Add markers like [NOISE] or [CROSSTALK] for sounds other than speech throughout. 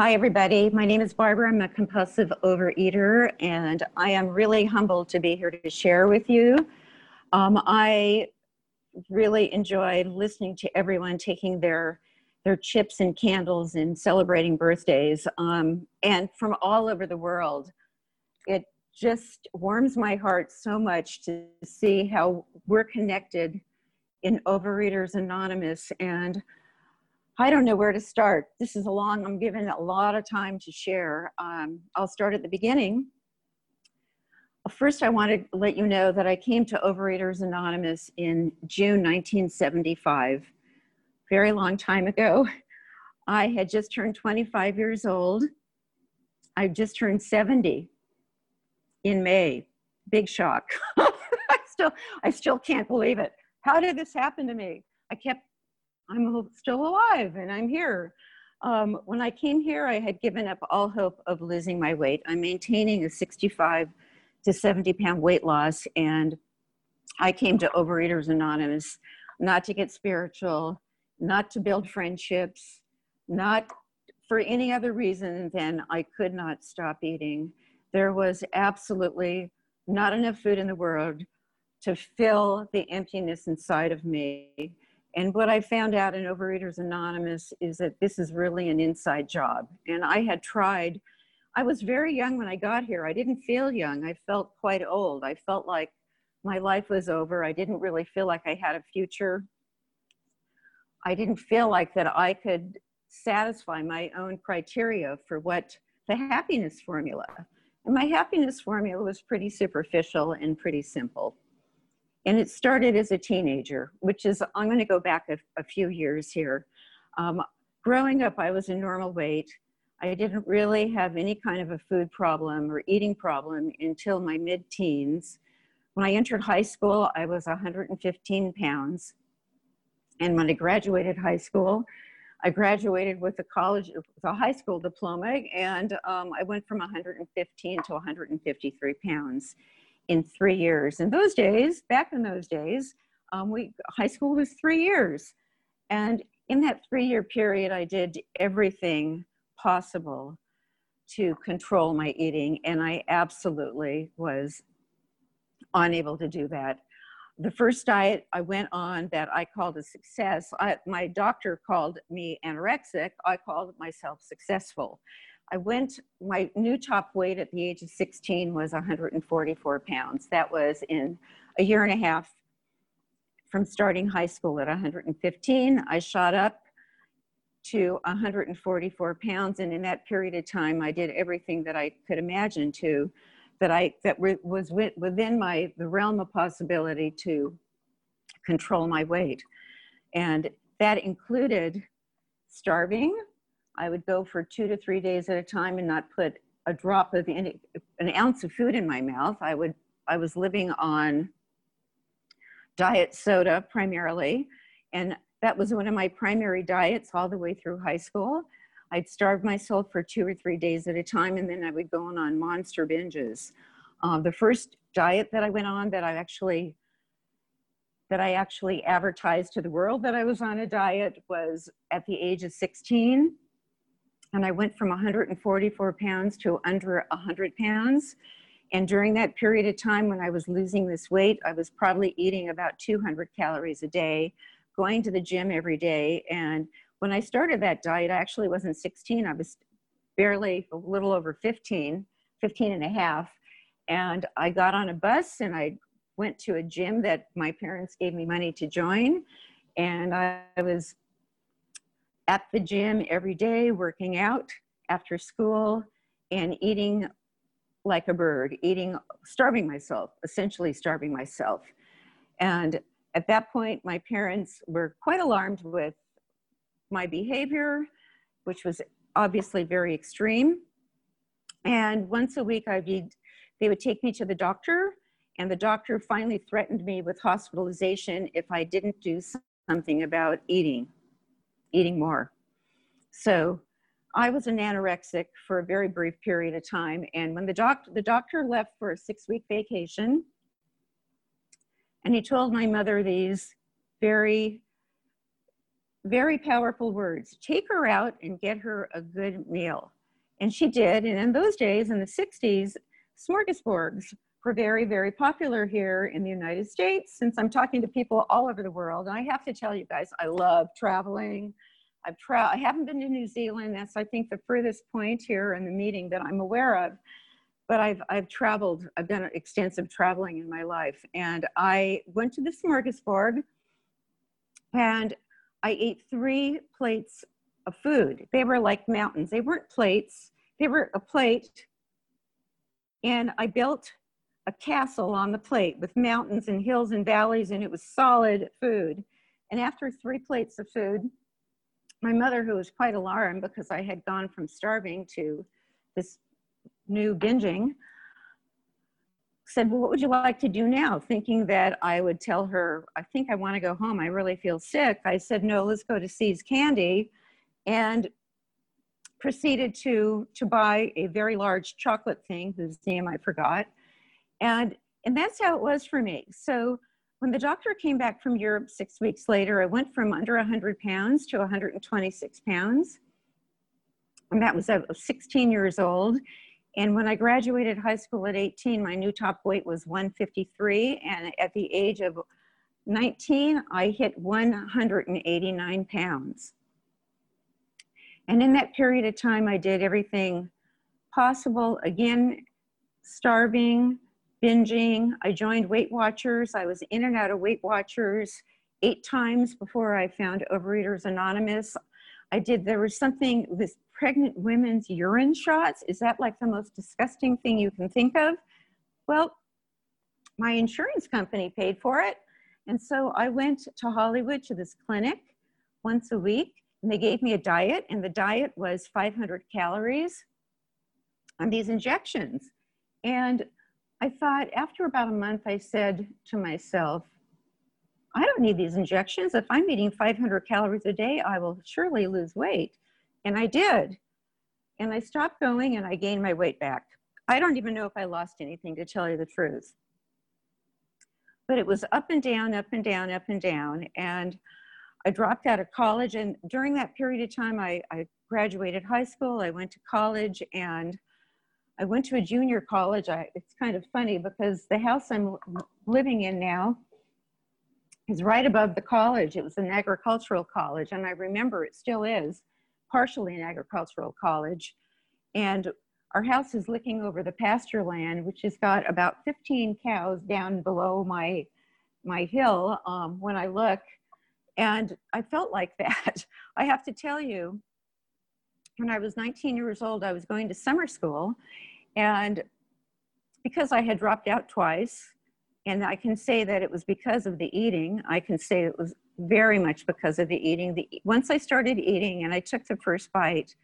Hi, everybody. My name is Barbara. I'm a compulsive overeater, and I am really humbled to be here to share with you. Um, I really enjoy listening to everyone taking their their chips and candles and celebrating birthdays, um, and from all over the world. It just warms my heart so much to see how we're connected in Overeaters Anonymous and I don't know where to start. This is a long, I'm given a lot of time to share. Um, I'll start at the beginning. First, I want to let you know that I came to Overeaters Anonymous in June 1975, very long time ago. I had just turned 25 years old. I just turned 70 in May. Big shock. [LAUGHS] I still, I still can't believe it. How did this happen to me? I kept I'm still alive and I'm here. Um, when I came here, I had given up all hope of losing my weight. I'm maintaining a 65 to 70 pound weight loss, and I came to Overeaters Anonymous not to get spiritual, not to build friendships, not for any other reason than I could not stop eating. There was absolutely not enough food in the world to fill the emptiness inside of me. And what I found out in Overeaters Anonymous is that this is really an inside job. And I had tried, I was very young when I got here. I didn't feel young, I felt quite old. I felt like my life was over. I didn't really feel like I had a future. I didn't feel like that I could satisfy my own criteria for what the happiness formula. And my happiness formula was pretty superficial and pretty simple. And it started as a teenager, which is, I'm going to go back a, a few years here. Um, growing up, I was a normal weight. I didn't really have any kind of a food problem or eating problem until my mid teens. When I entered high school, I was 115 pounds. And when I graduated high school, I graduated with a college, with a high school diploma, and um, I went from 115 to 153 pounds in three years. In those days, back in those days, um, we high school was three years, and in that three-year period, I did everything possible to control my eating, and I absolutely was unable to do that. The first diet I went on that I called a success, I, my doctor called me anorexic. I called myself successful. I went, my new top weight at the age of 16 was 144 pounds. That was in a year and a half from starting high school at 115. I shot up to 144 pounds. And in that period of time, I did everything that I could imagine to, that I, that was within my, the realm of possibility to control my weight. And that included starving, I would go for two to three days at a time and not put a drop of any, an ounce of food in my mouth. I would, I was living on diet soda primarily. And that was one of my primary diets all the way through high school. I'd starve myself for two or three days at a time, and then I would go on, on monster binges. Uh, the first diet that I went on that I actually that I actually advertised to the world that I was on a diet was at the age of 16 and I went from 144 pounds to under 100 pounds. And during that period of time when I was losing this weight, I was probably eating about 200 calories a day, going to the gym every day. And when I started that diet, I actually wasn't 16, I was barely a little over 15, 15 and a half. And I got on a bus and I went to a gym that my parents gave me money to join. And I was at the gym every day, working out after school, and eating like a bird, eating, starving myself, essentially starving myself. And at that point, my parents were quite alarmed with my behavior, which was obviously very extreme. And once a week, I'd be, they would take me to the doctor, and the doctor finally threatened me with hospitalization if I didn't do something about eating, eating more. So I was an anorexic for a very brief period of time. And when the doctor, the doctor left for a six week vacation, and he told my mother these very, very powerful words take her out and get her a good meal. And she did. And in those days, in the 60s, smorgasbords were very, very popular here in the United States. Since I'm talking to people all over the world, and I have to tell you guys, I love traveling. I've tra- I haven't been to New Zealand. That's, I think, the furthest point here in the meeting that I'm aware of. But I've, I've traveled, I've done extensive traveling in my life. And I went to the smorgasbord and I ate three plates of food. They were like mountains. They weren't plates, they were a plate. And I built a castle on the plate with mountains and hills and valleys, and it was solid food. And after three plates of food, my mother, who was quite alarmed because I had gone from starving to this new binging, said, Well, what would you like to do now? Thinking that I would tell her, I think I want to go home. I really feel sick. I said, No, let's go to See's Candy. And proceeded to to buy a very large chocolate thing whose name I forgot. And and that's how it was for me. So when the doctor came back from Europe six weeks later, I went from under 100 pounds to 126 pounds. And that was, was 16 years old. And when I graduated high school at 18, my new top weight was 153. And at the age of 19, I hit 189 pounds. And in that period of time, I did everything possible. Again, starving, binging. I joined Weight Watchers. I was in and out of Weight Watchers eight times before I found Overeaters Anonymous. I did, there was something with pregnant women's urine shots. Is that like the most disgusting thing you can think of? Well, my insurance company paid for it. And so I went to Hollywood to this clinic once a week, and they gave me a diet, and the diet was 500 calories on these injections. And I thought after about a month, I said to myself, I don't need these injections. If I'm eating 500 calories a day, I will surely lose weight. And I did. And I stopped going and I gained my weight back. I don't even know if I lost anything to tell you the truth. But it was up and down, up and down, up and down. And I dropped out of college. And during that period of time, I, I graduated high school, I went to college, and I went to a junior college. I, it's kind of funny because the house I'm living in now is right above the college. It was an agricultural college, and I remember it still is partially an agricultural college. And our house is looking over the pasture land, which has got about 15 cows down below my my hill um, when I look. And I felt like that. [LAUGHS] I have to tell you, when I was 19 years old, I was going to summer school, and because I had dropped out twice, and I can say that it was because of the eating, I can say it was very much because of the eating. The, once I started eating and I took the first bite,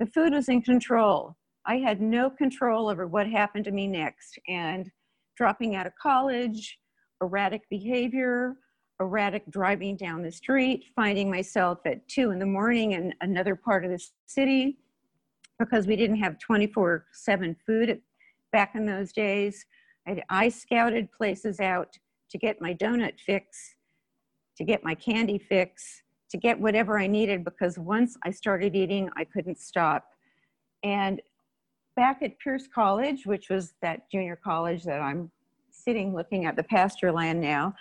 the food was in control. I had no control over what happened to me next. And dropping out of college, erratic behavior, erratic driving down the street, finding myself at two in the morning in another part of the city, because we didn't have 24 7 food back in those days. I, I scouted places out to get my donut fix, to get my candy fix, to get whatever I needed because once I started eating, I couldn't stop. And back at Pierce College, which was that junior college that I'm sitting looking at the pasture land now,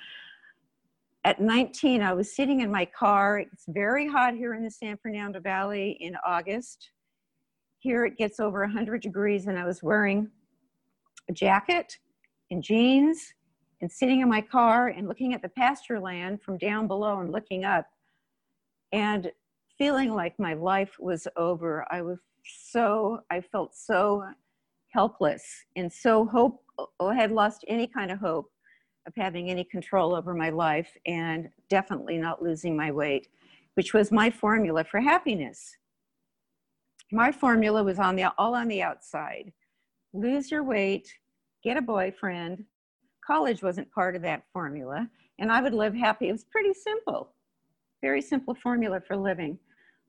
at 19, I was sitting in my car. It's very hot here in the San Fernando Valley in August. Here it gets over 100 degrees, and I was wearing a jacket and jeans and sitting in my car and looking at the pasture land from down below and looking up and feeling like my life was over. I was so, I felt so helpless and so hope, oh, I had lost any kind of hope of having any control over my life and definitely not losing my weight, which was my formula for happiness. My formula was on the all on the outside. Lose your weight, get a boyfriend. College wasn't part of that formula, and I would live happy. It was pretty simple, very simple formula for living.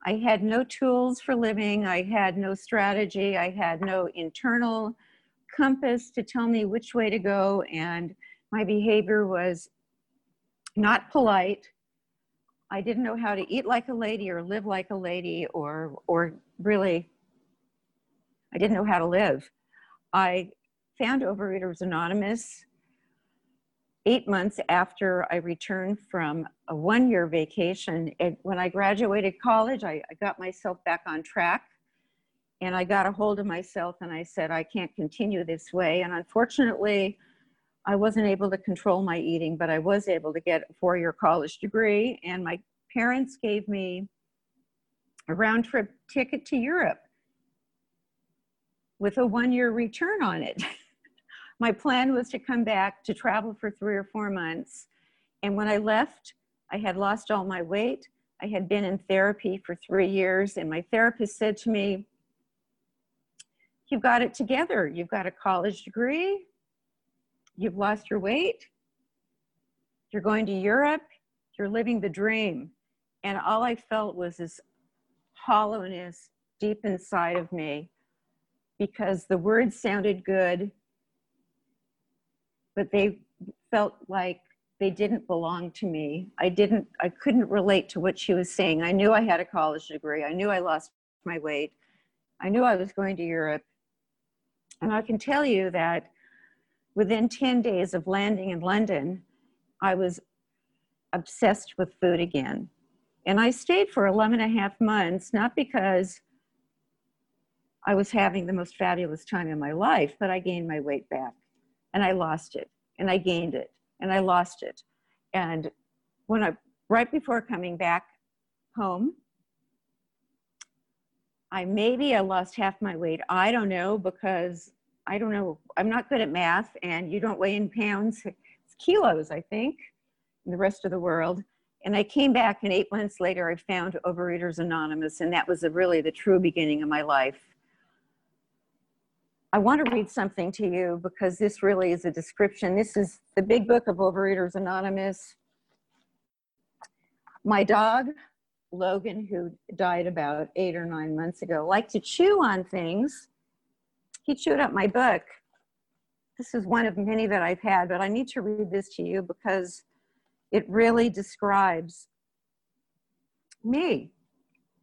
I had no tools for living. I had no strategy. I had no internal compass to tell me which way to go. And my behavior was not polite. I didn't know how to eat like a lady or live like a lady or, or really, I didn't know how to live. I found Overeaters Anonymous eight months after I returned from a one year vacation. And when I graduated college, I, I got myself back on track and I got a hold of myself and I said, I can't continue this way. And unfortunately, I wasn't able to control my eating, but I was able to get a four year college degree. And my parents gave me a round trip ticket to Europe with a one year return on it. [LAUGHS] my plan was to come back to travel for three or four months. And when I left, I had lost all my weight. I had been in therapy for three years, and my therapist said to me, You've got it together. You've got a college degree. You've lost your weight. You're going to Europe. You're living the dream. And all I felt was this hollowness deep inside of me because the words sounded good, but they felt like they didn't belong to me. I didn't, I couldn't relate to what she was saying. I knew I had a college degree. I knew I lost my weight. I knew I was going to Europe. And I can tell you that within 10 days of landing in London, I was obsessed with food again. And I stayed for 11 and a half months, not because I was having the most fabulous time in my life, but I gained my weight back and I lost it and I gained it and I lost it. And when I, right before coming back home, I maybe I lost half my weight. I don't know because I don't know. I'm not good at math and you don't weigh in pounds. It's kilos, I think, in the rest of the world. And I came back and eight months later, I found Overeaters Anonymous and that was a, really the true beginning of my life. I want to read something to you because this really is a description. This is the big book of Overeaters Anonymous. My dog, Logan, who died about eight or nine months ago, liked to chew on things. He chewed up my book. This is one of many that I've had, but I need to read this to you because it really describes me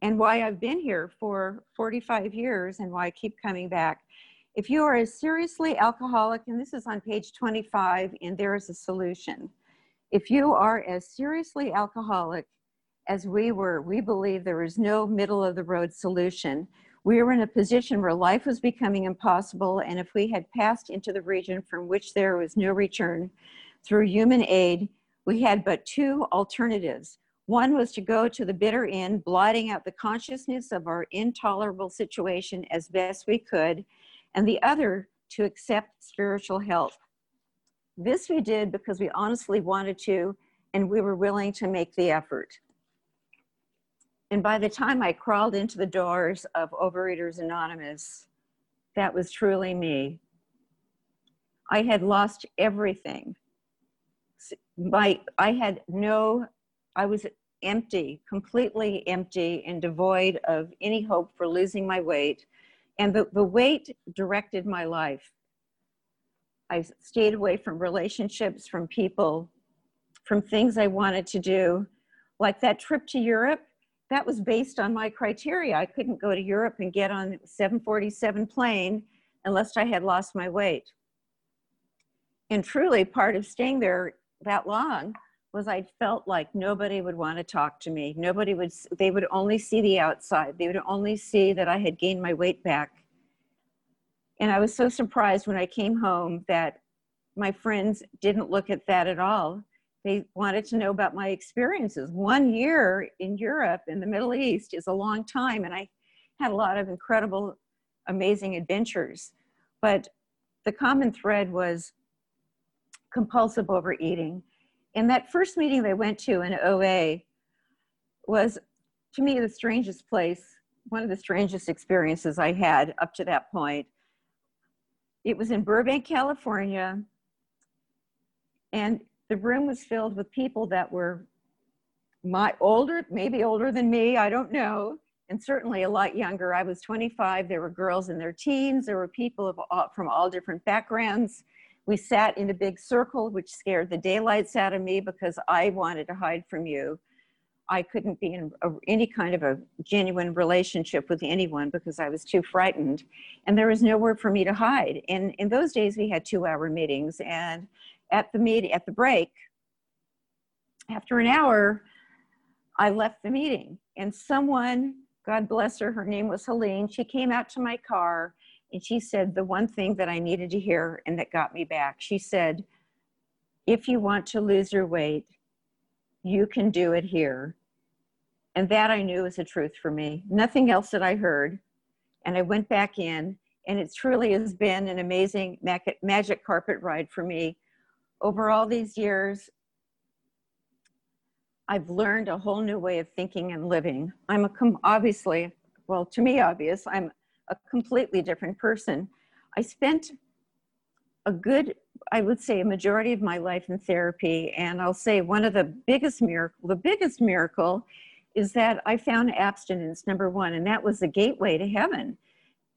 and why I've been here for 45 years and why I keep coming back. If you are a seriously alcoholic, and this is on page 25, and there is a solution. If you are as seriously alcoholic as we were, we believe there is no middle of the road solution. We were in a position where life was becoming impossible, and if we had passed into the region from which there was no return through human aid, we had but two alternatives. One was to go to the bitter end, blotting out the consciousness of our intolerable situation as best we could, and the other to accept spiritual help. This we did because we honestly wanted to, and we were willing to make the effort. And by the time I crawled into the doors of Overeaters Anonymous, that was truly me. I had lost everything. My, I had no, I was empty, completely empty and devoid of any hope for losing my weight and the, the weight directed my life. I stayed away from relationships, from people, from things I wanted to do. Like that trip to Europe, that was based on my criteria. I couldn't go to Europe and get on 747 plane unless I had lost my weight. And truly, part of staying there that long was I felt like nobody would want to talk to me. Nobody would, they would only see the outside. They would only see that I had gained my weight back. And I was so surprised when I came home that my friends didn't look at that at all. They wanted to know about my experiences. One year in Europe, in the Middle East, is a long time. And I had a lot of incredible, amazing adventures. But the common thread was compulsive overeating and that first meeting they went to in OA was, to me, the strangest place one of the strangest experiences I had up to that point. It was in Burbank, California, and the room was filled with people that were my older, maybe older than me, I don't know, and certainly a lot younger. I was 25. There were girls in their teens. There were people of all, from all different backgrounds. We sat in a big circle, which scared the daylights out of me because I wanted to hide from you. I couldn't be in a, any kind of a genuine relationship with anyone because I was too frightened. And there was nowhere for me to hide. And in those days, we had two hour meetings. And at the meeting, at the break, after an hour, I left the meeting. And someone, God bless her, her name was Helene, she came out to my car and she said the one thing that I needed to hear and that got me back. She said, If you want to lose your weight, you can do it here. And that I knew was the truth for me. Nothing else that I heard. And I went back in, and it truly has been an amazing magic carpet ride for me. Over all these years, I've learned a whole new way of thinking and living. I'm a com- obviously, well, to me, obvious, I'm a completely different person. I spent a good, I would say, a majority of my life in therapy, and I'll say one of the biggest miracle, the biggest miracle is that I found abstinence, number one, and that was the gateway to heaven.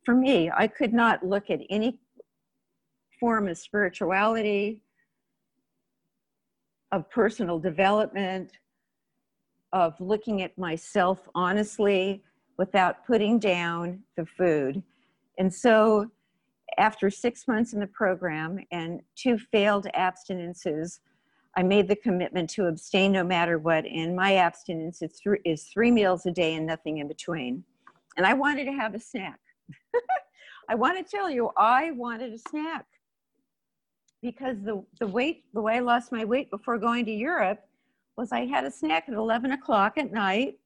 For me, I could not look at any form of spirituality, of personal development, of looking at myself honestly without putting down the food. And so, after six months in the program and two failed abstinences, I made the commitment to abstain no matter what. And my abstinence is three, is three meals a day and nothing in between. And I wanted to have a snack. [LAUGHS] I want to tell you, I wanted a snack because the, the weight, the way I lost my weight before going to Europe was I had a snack at 11 o'clock at night.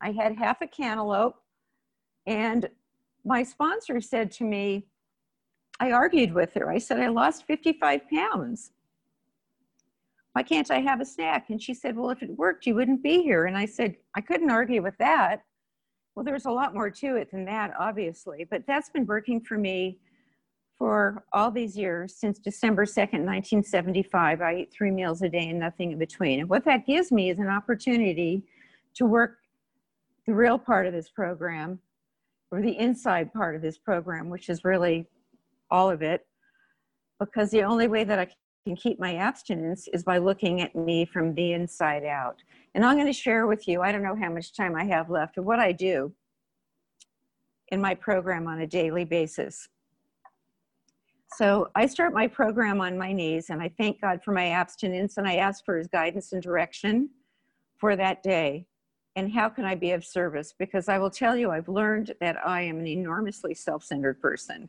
I had half a cantaloupe. And my sponsor said to me, I argued with her. I said, I lost 55 pounds why can't I have a snack? And she said, well, if it worked, you wouldn't be here. And I said, I couldn't argue with that. Well, there's a lot more to it than that, obviously, but that's been working for me for all these years since December 2nd, 1975. I eat three meals a day and nothing in between. And what that gives me is an opportunity to work the real part of this program or the inside part of this program, which is really all of it, because the only way that I can keep my abstinence is by looking at me from the inside out. And I'm going to share with you, I don't know how much time I have left, of what I do in my program on a daily basis. So I start my program on my knees and I thank God for my abstinence and I ask for his guidance and direction for that day. And how can I be of service? Because I will tell you, I've learned that I am an enormously self centered person.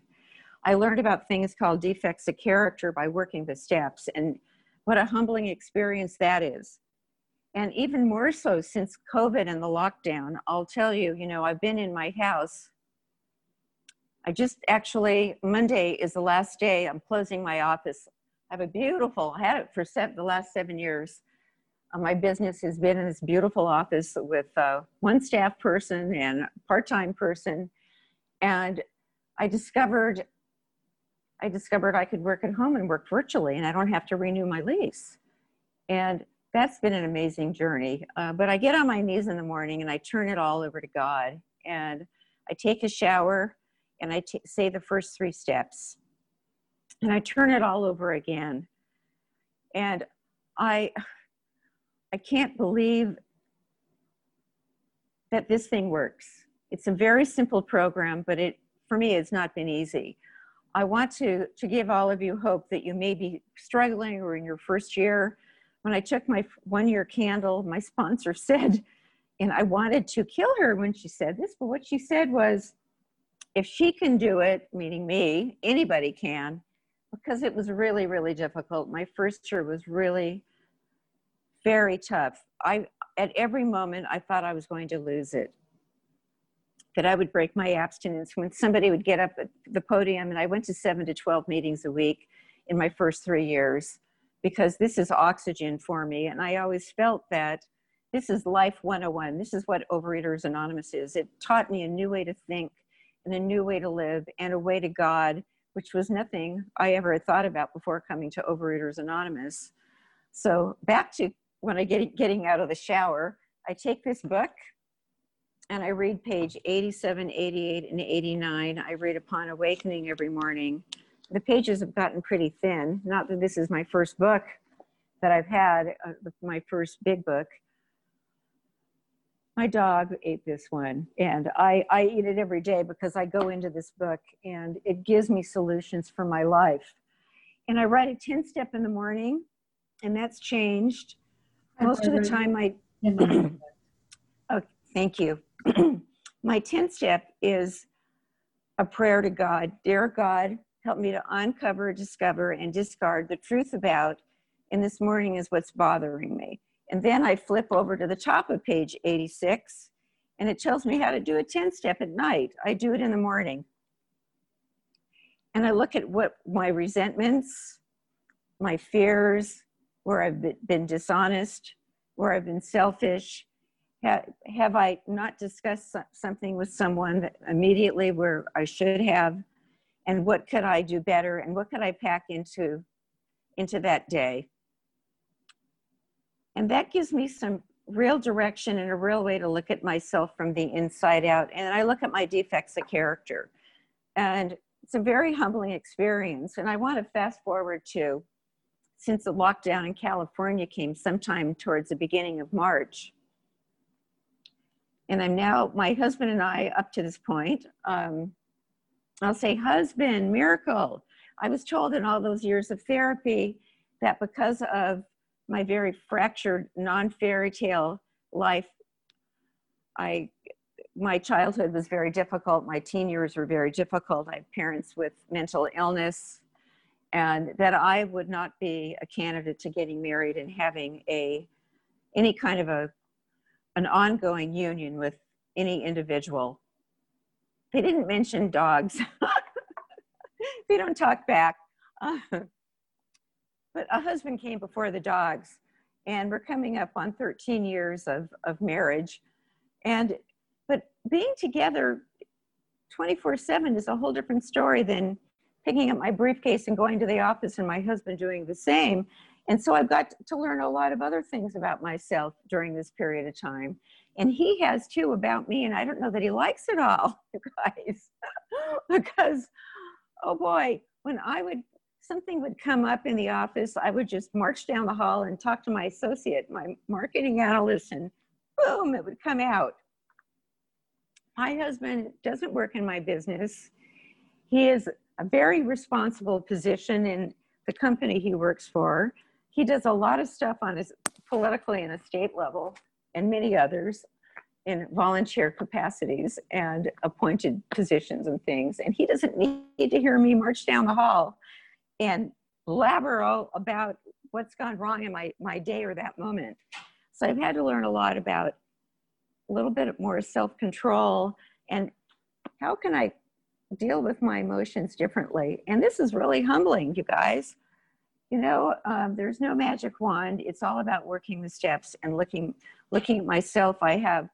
I learned about things called defects of character by working the steps, and what a humbling experience that is. And even more so since COVID and the lockdown, I'll tell you, you know, I've been in my house. I just actually, Monday is the last day. I'm closing my office. I have a beautiful, I had it for seven, the last seven years. Uh, my business has been in this beautiful office with uh, one staff person and part time person. And I discovered I discovered I could work at home and work virtually, and I don't have to renew my lease. And that's been an amazing journey. Uh, but I get on my knees in the morning and I turn it all over to God. And I take a shower and I t- say the first three steps. And I turn it all over again. And I, I can't believe that this thing works. It's a very simple program, but it, for me, it's not been easy. I want to, to give all of you hope that you may be struggling or in your first year. When I took my one year candle, my sponsor [LAUGHS] said, and I wanted to kill her when she said this, but what she said was, if she can do it, meaning me, anybody can, because it was really, really difficult. My first year was really very tough. I, at every moment, I thought I was going to lose it that I would break my abstinence when somebody would get up at the podium. And I went to seven to 12 meetings a week in my first three years because this is oxygen for me. And I always felt that this is life 101. This is what Overeaters Anonymous is. It taught me a new way to think and a new way to live and a way to God, which was nothing I ever had thought about before coming to Overeaters Anonymous. So back to when I get getting out of the shower, I take this book and I read page 87, 88, and 89. I read Upon Awakening every morning. The pages have gotten pretty thin. Not that this is my first book that I've had, uh, my first big book. My dog ate this one, and I, I eat it every day because I go into this book and it gives me solutions for my life. And I write a 10 step in the morning, and that's changed. Most of the time, I. oh, [CLEARS THROAT] thank you. [CLEARS THROAT] my 10 step is a prayer to God. Dear God, help me to uncover, discover, and discard the truth about, and this morning is what's bothering me. And then I flip over to the top of page 86, and it tells me how to do a 10 step at night. I do it in the morning. And I look at what my resentments, my fears, where I've been dishonest, where I've been selfish, have, I not discussed something with someone immediately where I should have? And what could I do better? And what could I pack into, into that day? And that gives me some real direction and a real way to look at myself from the inside out. And I look at my defects of character. And it's a very humbling experience. And I want to fast forward to since the lockdown in California came sometime towards the beginning of March and I'm now, my husband and I, up to this point, um, I'll say, husband, miracle. I was told in all those years of therapy that because of my very fractured, non fairy tale life, I my childhood was very difficult. My teen years were very difficult. I had parents with mental illness, and that I would not be a candidate to getting married and having a any kind of a an ongoing union with any individual. They didn't mention dogs. [LAUGHS] they don't talk back. [LAUGHS] But a husband came before the dogs, and we're coming up on 13 years of, of marriage. And but being together 24 7 is a whole different story than picking up my briefcase and going to the office and my husband doing the same. And so I've got to learn a lot of other things about myself during this period of time. And he has too about me, and I don't know that he likes it all, [LAUGHS] you guys. [LAUGHS] because, oh boy, when I would, something would come up in the office, I would just march down the hall and talk to my associate, my marketing analyst, and boom, it would come out. My husband doesn't work in my business. He is a very responsible position in the company he works for he does a lot of stuff on his politically and a state level and many others in volunteer capacities and appointed positions and things. And he doesn't need to hear me march down the hall and blabber about what's gone wrong in my, my day or that moment. So I've had to learn a lot about a little bit more self control and how can I deal with my emotions differently. And this is really humbling, you guys you know, um, there's no magic wand. It's all about working the steps and looking, looking at myself. I have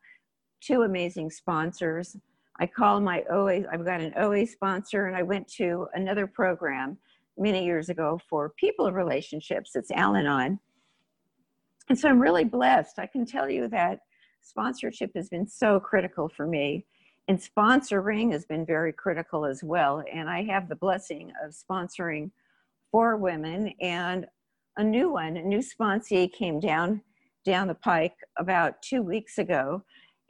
two amazing sponsors. I call my OA, I've got an OA sponsor, and I went to another program many years ago for people relationships. It's Al Anon. And so I'm really blessed. I can tell you that sponsorship has been so critical for me. And sponsoring has been very critical as well. And I have the blessing of sponsoring four women and a new one, a new sponsee came down down the pike about two weeks ago,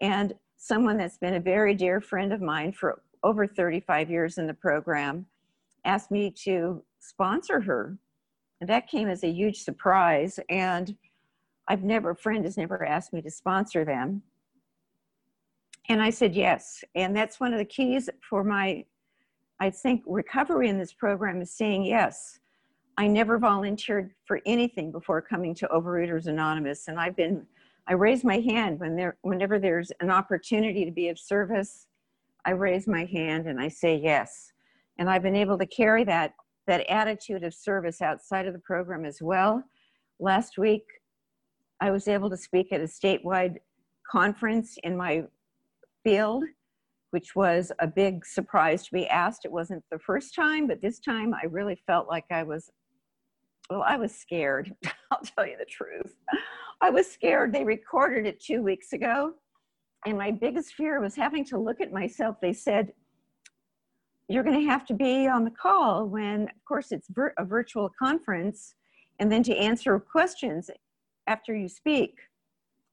and someone that's been a very dear friend of mine for over 35 years in the program asked me to sponsor her. And that came as a huge surprise. And I've never, a friend has never asked me to sponsor them. And I said yes. And that's one of the keys for my, I think, recovery in this program is saying yes. I never volunteered for anything before coming to Overeaters Anonymous, and I've been I raise my hand when there whenever there's an opportunity to be of service. I raise my hand and I say yes, and I've been able to carry that that attitude of service outside of the program as well. Last week, I was able to speak at a statewide conference in my field, which was a big surprise to be asked. It wasn't the first time, but this time I really felt like I was, well, I was scared. [LAUGHS] I'll tell you the truth. I was scared. They recorded it two weeks ago. And my biggest fear was having to look at myself. They said, you're going to have to be on the call when, of course, it's vir- a virtual conference, and then to answer questions after you speak.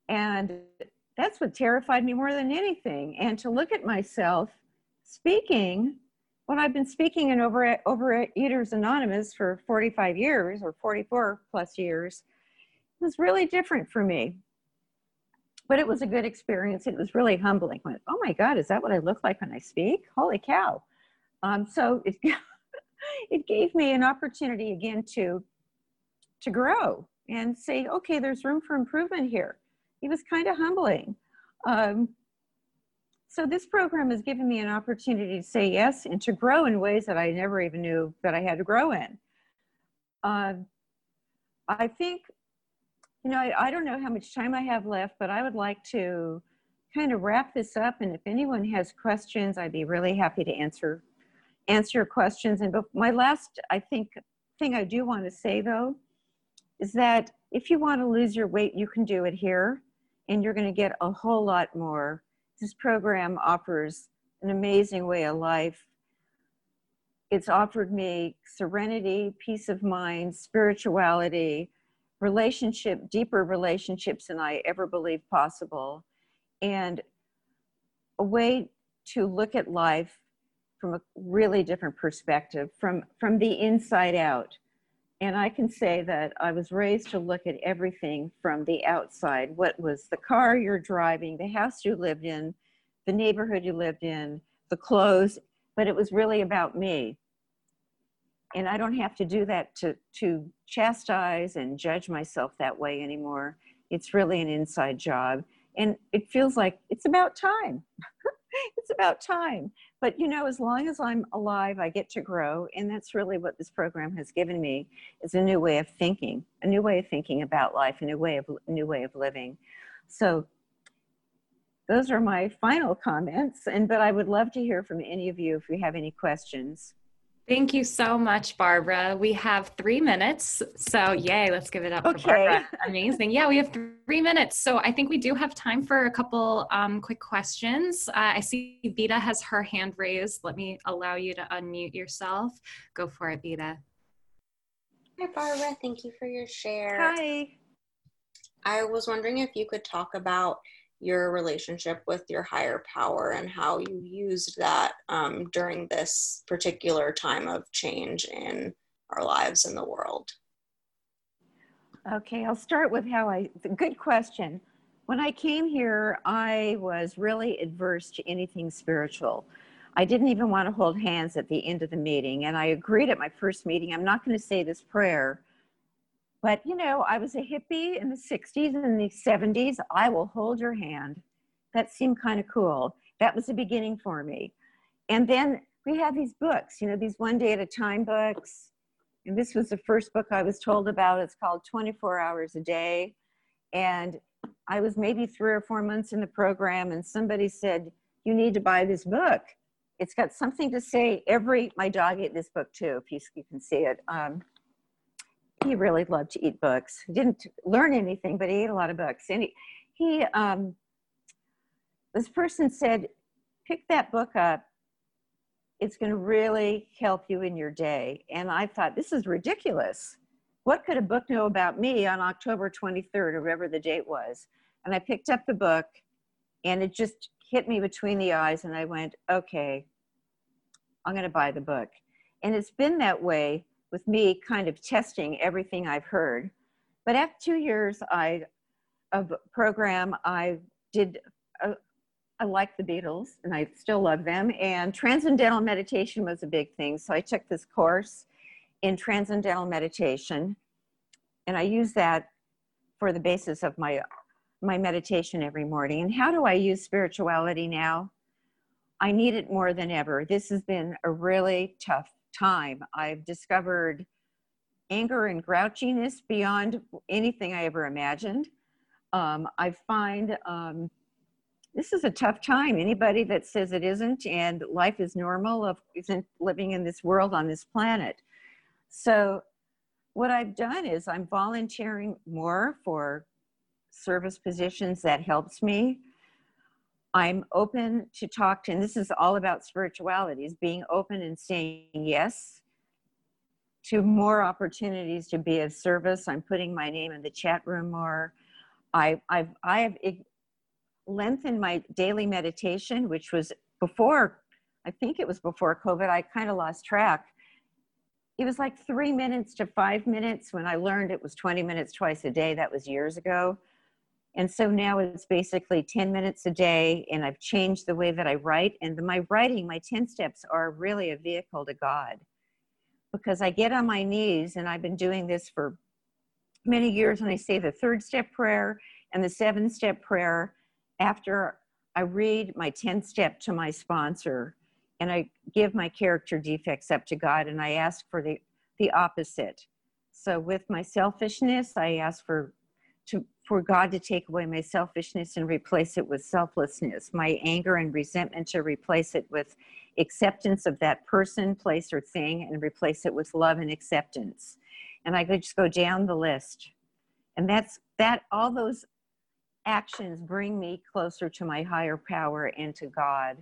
And that's what terrified me more than anything. And to look at myself speaking when I've been speaking in over Overeaters Anonymous for 45 years or 44 plus years was really different for me. But it was a good experience. It was really humbling. Went, oh my God, is that what I look like when I speak? Holy cow. Um, so it, [LAUGHS] it gave me an opportunity again to, to grow and say, okay, there's room for improvement here. It was kind of humbling. Um, so this program has given me an opportunity to say yes and to grow in ways that I never even knew that I had to grow in. Uh, I think, you know, I, I don't know how much time I have left, but I would like to kind of wrap this up. And if anyone has questions, I'd be really happy to answer answer your questions. And my last, I think, thing I do want to say though is that if you want to lose your weight, you can do it here and you're going to get a whole lot more. This program offers an amazing way of life. It's offered me serenity, peace of mind, spirituality, relationship, deeper relationships than I ever believed possible, and a way to look at life from a really different perspective, from, from the inside out. And I can say that I was raised to look at everything from the outside. What was the car you're driving, the house you lived in, the neighborhood you lived in, the clothes, but it was really about me. And I don't have to do that to, to chastise and judge myself that way anymore. It's really an inside job. And it feels like it's about time. [LAUGHS] [LAUGHS] it's about time. But you know, as long as I'm alive, I get to grow, and that's really what this program has given me is a new way of thinking, a new way of thinking about life, a new way of new way of living. So those are my final comments, and but I would love to hear from any of you if you have any questions. Thank you so much, Barbara. We have three minutes. So, yay, let's give it up okay. for Barbara. [LAUGHS] Amazing. Yeah, we have three minutes. So, I think we do have time for a couple um, quick questions. Uh, I see Vita has her hand raised. Let me allow you to unmute yourself. Go for it, Vita. Hi, Barbara. Thank you for your share. Hi. I was wondering if you could talk about your relationship with your higher power and how you used that um, during this particular time of change in our lives in the world. Okay, I'll start with how I, good question. When I came here, I was really adverse to anything spiritual. I didn't even want to hold hands at the end of the meeting. And I agreed at my first meeting, I'm not going to say this prayer but you know, I was a hippie in the 60s and the 70s. I will hold your hand. That seemed kind of cool. That was the beginning for me. And then we had these books, you know, these one day at a time books. And this was the first book I was told about. It's called 24 Hours a Day. And I was maybe three or four months in the program, and somebody said, You need to buy this book. It's got something to say every, my dog ate this book too, if you, you can see it. Um, he really loved to eat books. He didn't learn anything, but he ate a lot of books. And he, he um, this person said, pick that book up. It's going to really help you in your day. And I thought, this is ridiculous. What could a book know about me on October 23rd, or whatever the date was? And I picked up the book and it just hit me between the eyes. And I went, okay, I'm going to buy the book. And it's been that way with me kind of testing everything I've heard. But after two years I, of program, I did, uh, I like the Beatles and I still love them. And transcendental meditation was a big thing. So I took this course in transcendental meditation and I use that for the basis of my, my meditation every morning. And how do I use spirituality now? I need it more than ever. This has been a really tough time. I've discovered anger and grouchiness beyond anything I ever imagined. Um, I find um, this is a tough time. Anybody that says it isn't and life is normal of isn't living in this world on this planet. So what I've done is I'm volunteering more for service positions that helps me. I'm open to talk to, and this is all about spirituality, is being open and saying yes to more opportunities to be of service. I'm putting my name in the chat room more. I, I've, I have lengthened my daily meditation, which was before, I think it was before COVID, I kind of lost track. It was like three minutes to five minutes when I learned it was 20 minutes twice a day. That was years ago. And so now it's basically 10 minutes a day, and I've changed the way that I write. And my writing, my 10 steps are really a vehicle to God because I get on my knees, and I've been doing this for many years. And I say the third step prayer and the seven step prayer after I read my 10 step to my sponsor and I give my character defects up to God and I ask for the, the opposite. So with my selfishness, I ask for to for God to take away my selfishness and replace it with selflessness, my anger and resentment to replace it with acceptance of that person, place, or thing, and replace it with love and acceptance. And I could just go down the list. And that's that all those actions bring me closer to my higher power and to God.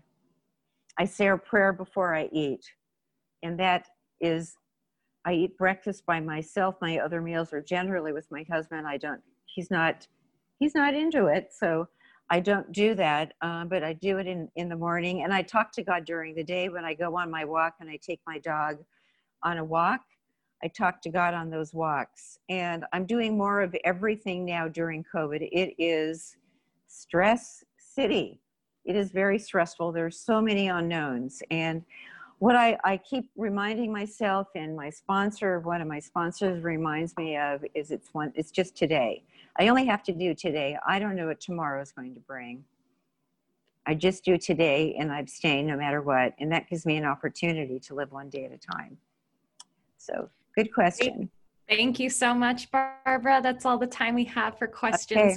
I say a prayer before I eat, and that is I eat breakfast by myself. My other meals are generally with my husband. I don't he's not he's not into it so i don't do that um, but i do it in in the morning and i talk to god during the day when i go on my walk and i take my dog on a walk. I talk to god on those walks and i'm doing more of everything now during covid. It is stress city. It is very stressful. There's so many unknowns and what I, I keep reminding myself and my sponsor one of my sponsors reminds me of is it's one it's just today I only have to do today. I don't know what tomorrow is going to bring. I just do today and I abstain no matter what. And that gives me an opportunity to live one day at a time. So, good question. Thank you so much, Barbara. That's all the time we have for questions. Okay.